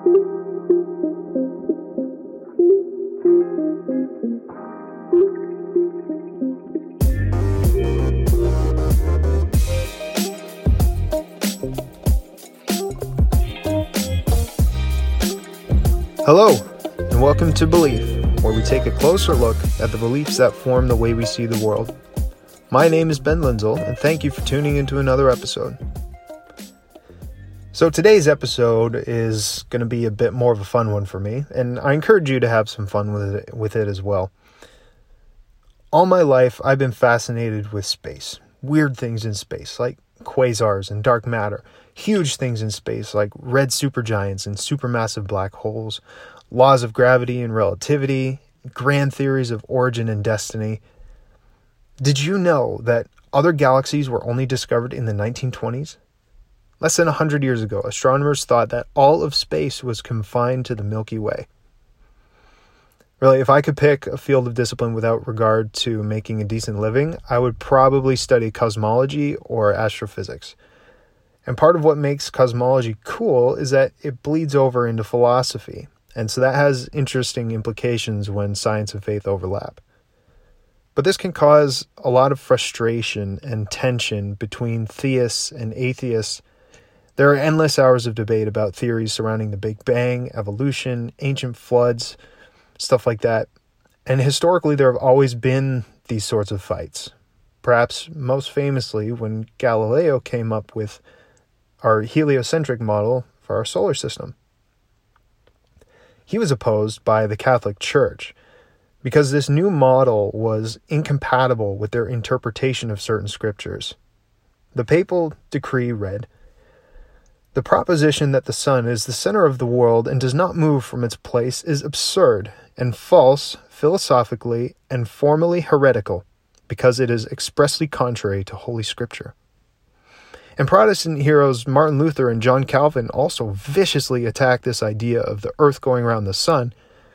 Hello, and welcome to Belief, where we take a closer look at the beliefs that form the way we see the world. My name is Ben Linzel, and thank you for tuning into another episode. So, today's episode is going to be a bit more of a fun one for me, and I encourage you to have some fun with it, with it as well. All my life, I've been fascinated with space, weird things in space, like quasars and dark matter, huge things in space like red supergiants and supermassive black holes, laws of gravity and relativity, grand theories of origin and destiny. Did you know that other galaxies were only discovered in the 1920s? Less than 100 years ago, astronomers thought that all of space was confined to the Milky Way. Really, if I could pick a field of discipline without regard to making a decent living, I would probably study cosmology or astrophysics. And part of what makes cosmology cool is that it bleeds over into philosophy. And so that has interesting implications when science and faith overlap. But this can cause a lot of frustration and tension between theists and atheists. There are endless hours of debate about theories surrounding the Big Bang, evolution, ancient floods, stuff like that. And historically, there have always been these sorts of fights. Perhaps most famously, when Galileo came up with our heliocentric model for our solar system. He was opposed by the Catholic Church because this new model was incompatible with their interpretation of certain scriptures. The papal decree read The proposition that the sun is the center of the world and does not move from its place is absurd and false philosophically and formally heretical because it is expressly contrary to Holy Scripture. And Protestant heroes Martin Luther and John Calvin also viciously attacked this idea of the earth going around the sun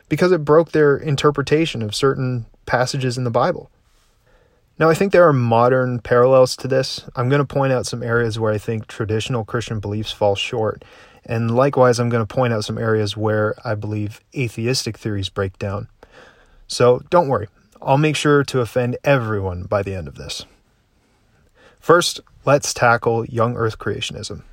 because it broke their interpretation of certain passages in the Bible. Now, I think there are modern parallels to this. I'm going to point out some areas where I think traditional Christian beliefs fall short, and likewise, I'm going to point out some areas where I believe atheistic theories break down. So don't worry, I'll make sure to offend everyone by the end of this. First, let's tackle young earth creationism.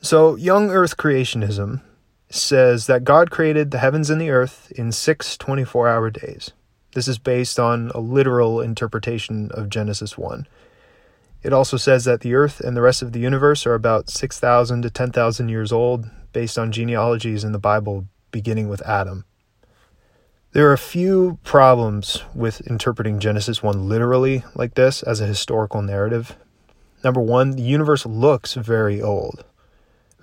So, young earth creationism says that God created the heavens and the earth in six 24 hour days. This is based on a literal interpretation of Genesis 1. It also says that the Earth and the rest of the universe are about 6,000 to 10,000 years old, based on genealogies in the Bible beginning with Adam. There are a few problems with interpreting Genesis 1 literally like this as a historical narrative. Number one, the universe looks very old.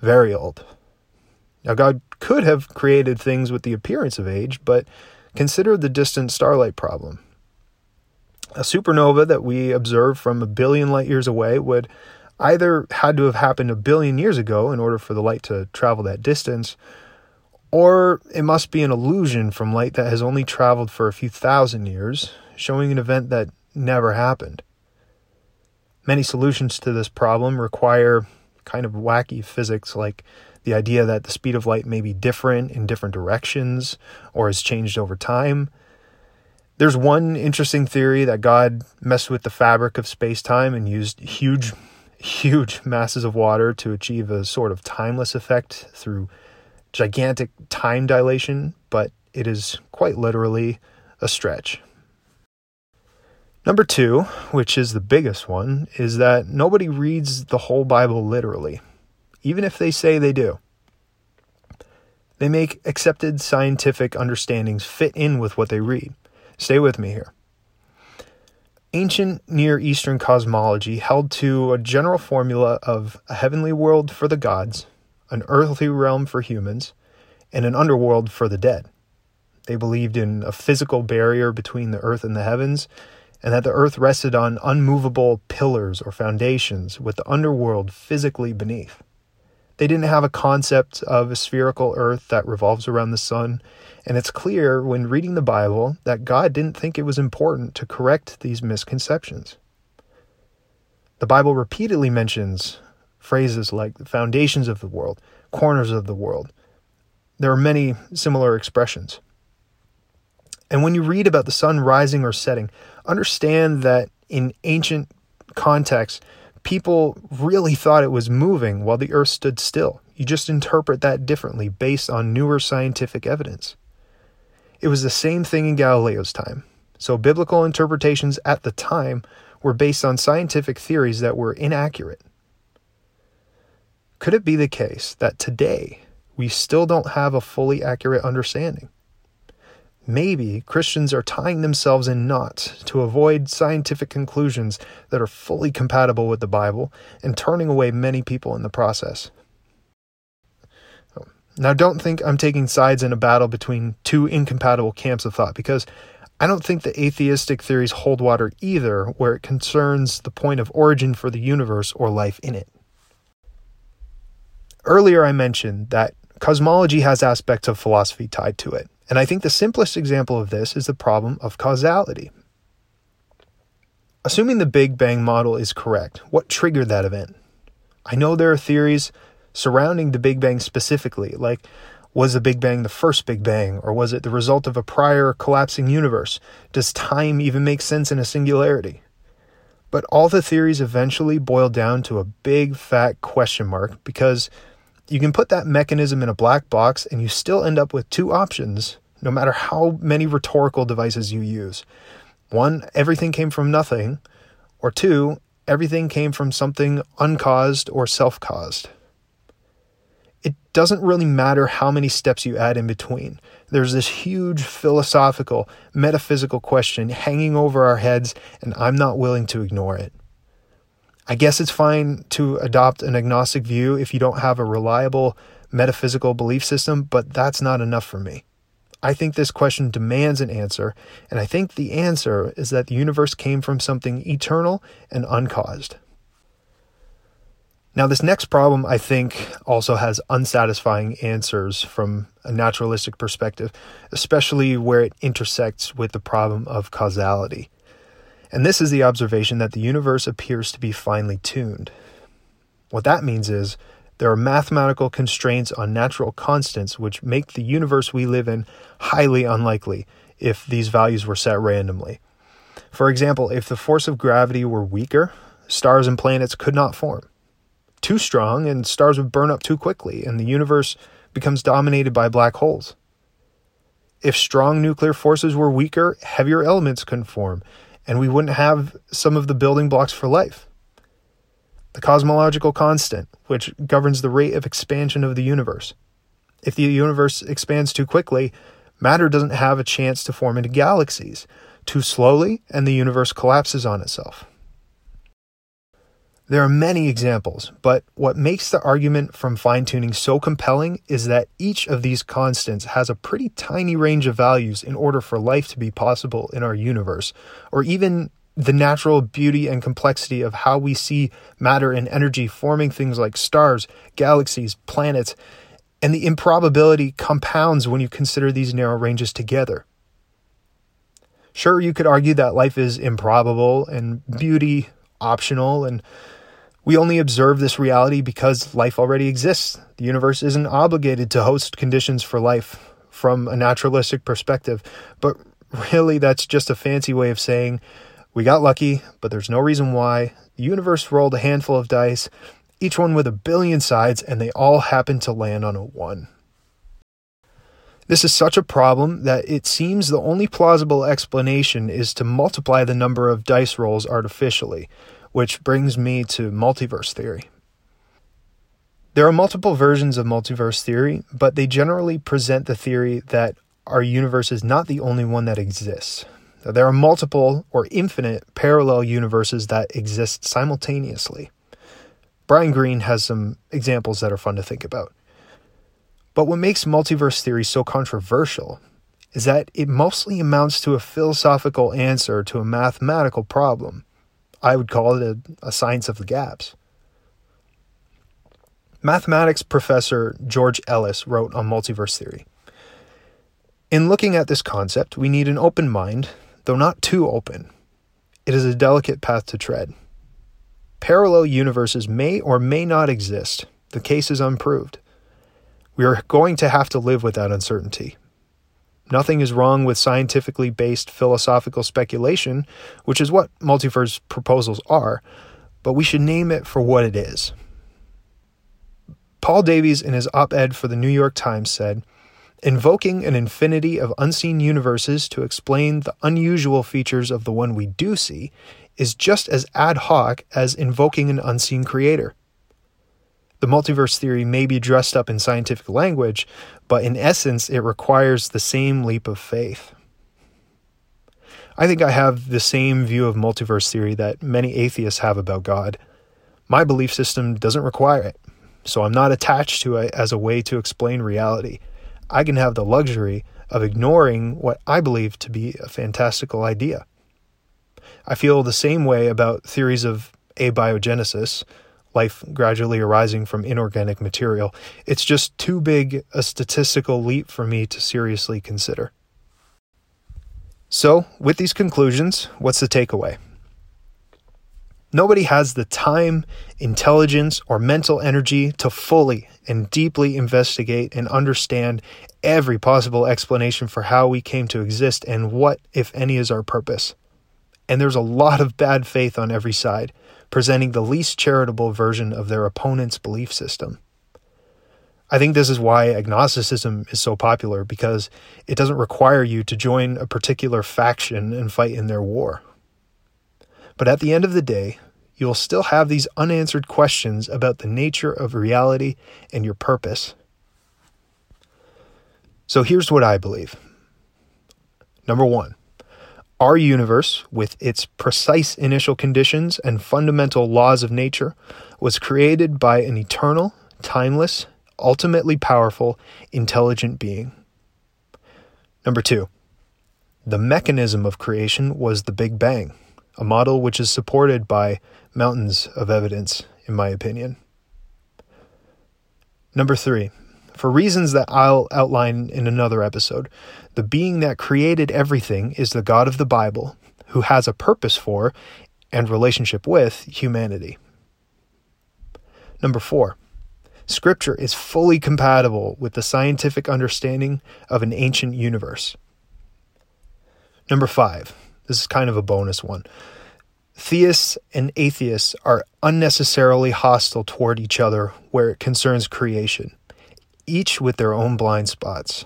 Very old. Now, God could have created things with the appearance of age, but consider the distant starlight problem. A supernova that we observe from a billion light years away would either had to have happened a billion years ago in order for the light to travel that distance, or it must be an illusion from light that has only traveled for a few thousand years, showing an event that never happened. Many solutions to this problem require kind of wacky physics, like the idea that the speed of light may be different in different directions or has changed over time there's one interesting theory that God messed with the fabric of space time and used huge, huge masses of water to achieve a sort of timeless effect through gigantic time dilation, but it is quite literally a stretch. Number two, which is the biggest one, is that nobody reads the whole Bible literally, even if they say they do. They make accepted scientific understandings fit in with what they read. Stay with me here. Ancient Near Eastern cosmology held to a general formula of a heavenly world for the gods, an earthly realm for humans, and an underworld for the dead. They believed in a physical barrier between the earth and the heavens, and that the earth rested on unmovable pillars or foundations, with the underworld physically beneath. They didn't have a concept of a spherical earth that revolves around the sun, and it's clear when reading the Bible that God didn't think it was important to correct these misconceptions. The Bible repeatedly mentions phrases like the foundations of the world, corners of the world. There are many similar expressions. And when you read about the sun rising or setting, understand that in ancient contexts, people really thought it was moving while the earth stood still. You just interpret that differently based on newer scientific evidence. It was the same thing in Galileo's time. So, biblical interpretations at the time were based on scientific theories that were inaccurate. Could it be the case that today we still don't have a fully accurate understanding? Maybe Christians are tying themselves in knots to avoid scientific conclusions that are fully compatible with the Bible and turning away many people in the process. Now, don't think I'm taking sides in a battle between two incompatible camps of thought because I don't think the atheistic theories hold water either where it concerns the point of origin for the universe or life in it. Earlier, I mentioned that cosmology has aspects of philosophy tied to it, and I think the simplest example of this is the problem of causality. Assuming the Big Bang model is correct, what triggered that event? I know there are theories surrounding the Big Bang specifically, like was the Big Bang the first Big Bang, or was it the result of a prior collapsing universe? Does time even make sense in a singularity? But all the theories eventually boil down to a big fat question mark because you can put that mechanism in a black box and you still end up with two options, no matter how many rhetorical devices you use. One, everything came from nothing, or two, everything came from something uncaused or self caused it doesn't really matter how many steps you add in between. There's this huge philosophical, metaphysical question hanging over our heads, and I'm not willing to ignore it. I guess it's fine to adopt an agnostic view if you don't have a reliable metaphysical belief system, but that's not enough for me. I think this question demands an answer, and I think the answer is that the universe came from something eternal and uncaused. Now, this next problem, I think, also has unsatisfying answers from a naturalistic perspective, especially where it intersects with the problem of causality. And this is the observation that the universe appears to be finely tuned. What that means is there are mathematical constraints on natural constants which make the universe we live in highly unlikely if these values were set randomly. For example, if the force of gravity were weaker, stars and planets could not form too strong and stars would burn up too quickly and the universe becomes dominated by black holes. If strong nuclear forces were weaker, heavier elements couldn't form, and we wouldn't have some of the building blocks for life. The cosmological constant, which governs the rate of expansion of the universe. If the universe expands too quickly, matter doesn't have a chance to form into galaxies. Too slowly, and the universe collapses on itself. There are many examples, but what makes the argument from fine tuning so compelling is that each of these constants has a pretty tiny range of values in order for life to be possible in our universe, or even the natural beauty and complexity of how we see matter and energy forming things like stars, galaxies, planets, and the improbability compounds when you consider these narrow ranges together. Sure, you could argue that life is improbable and beauty optional and we only observe this reality because life already exists. The universe isn't obligated to host conditions for life from a naturalistic perspective, but really that's just a fancy way of saying we got lucky, but there's no reason why. The universe rolled a handful of dice, each one with a billion sides, and they all happened to land on a 1. This is such a problem that it seems the only plausible explanation is to multiply the number of dice rolls artificially, which brings me to multiverse theory. There are multiple versions of multiverse theory, but they generally present the theory that our universe is not the only one that exists. There are multiple or infinite parallel universes that exist simultaneously. Brian Greene has some examples that are fun to think about. But what makes multiverse theory so controversial is that it mostly amounts to a philosophical answer to a mathematical problem. I would call it a, a science of the gaps. Mathematics professor George Ellis wrote on multiverse theory. In looking at this concept, we need an open mind, though not too open. It is a delicate path to tread. Parallel universes may or may not exist. The case is unproved. We are going to have to live with that uncertainty. Nothing is wrong with scientifically based philosophical speculation, which is what multiverse proposals are, but we should name it for what it is. Paul Davies, in his op ed for the New York Times, said, Invoking an infinity of unseen universes to explain the unusual features of the one we do see is just as ad hoc as invoking an unseen creator. The multiverse theory may be dressed up in scientific language, but in essence, it requires the same leap of faith. I think I have the same view of multiverse theory that many atheists have about God. My belief system doesn't require it, so I'm not attached to it as a way to explain reality. I can have the luxury of ignoring what I believe to be a fantastical idea. I feel the same way about theories of abiogenesis, life gradually arising from inorganic material. It's just too big a statistical leap for me to seriously consider. So, with these conclusions, what's the takeaway? Nobody has the time, intelligence, or mental energy to fully and deeply investigate and understand every possible explanation for how we came to exist and what, if any, is our purpose. And there's a lot of bad faith on every side presenting the least charitable version of their opponent's belief system. I think this is why agnosticism is so popular because it doesn't require you to join a particular faction and fight in their war. But at the end of the day, you will still have these unanswered questions about the nature of reality and your purpose. So here's what I believe. Number one, our universe, with its precise initial conditions and fundamental laws of nature, was created by an eternal, timeless, ultimately powerful, intelligent being. Number two, the mechanism of creation was the Big Bang, a model which is supported by mountains of evidence, in my opinion. Number three, for reasons that I'll outline in another episode, the being that created everything is the God of the Bible, who has a purpose for and relationship with humanity. Number four, Scripture is fully compatible with the scientific understanding of an ancient universe. Number five, this is kind of a bonus one. Theists and atheists are unnecessarily hostile toward each other where it concerns creation each with their own blind spots.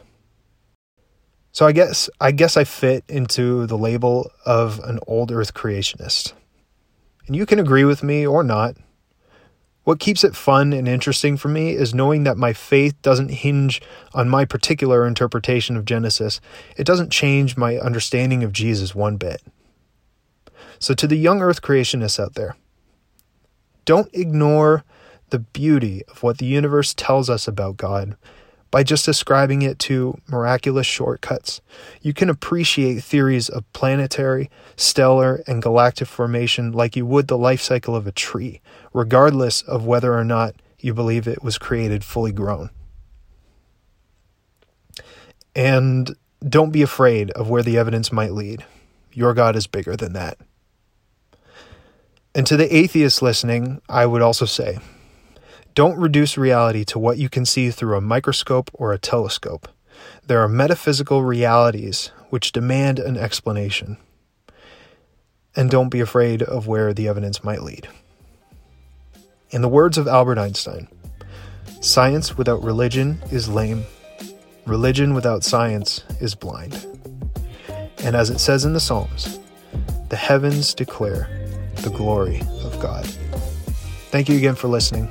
So I guess I guess I fit into the label of an old earth creationist. And you can agree with me or not. What keeps it fun and interesting for me is knowing that my faith doesn't hinge on my particular interpretation of Genesis. It doesn't change my understanding of Jesus one bit. So, to the young earth creationists out there, don't ignore the beauty of what the universe tells us about God by just ascribing it to miraculous shortcuts. You can appreciate theories of planetary, stellar, and galactic formation like you would the life cycle of a tree, regardless of whether or not you believe it was created fully grown. And don't be afraid of where the evidence might lead. Your God is bigger than that. And to the atheists listening, I would also say don't reduce reality to what you can see through a microscope or a telescope. There are metaphysical realities which demand an explanation. And don't be afraid of where the evidence might lead. In the words of Albert Einstein, science without religion is lame, religion without science is blind. And as it says in the Psalms, the heavens declare the glory of God. Thank you again for listening.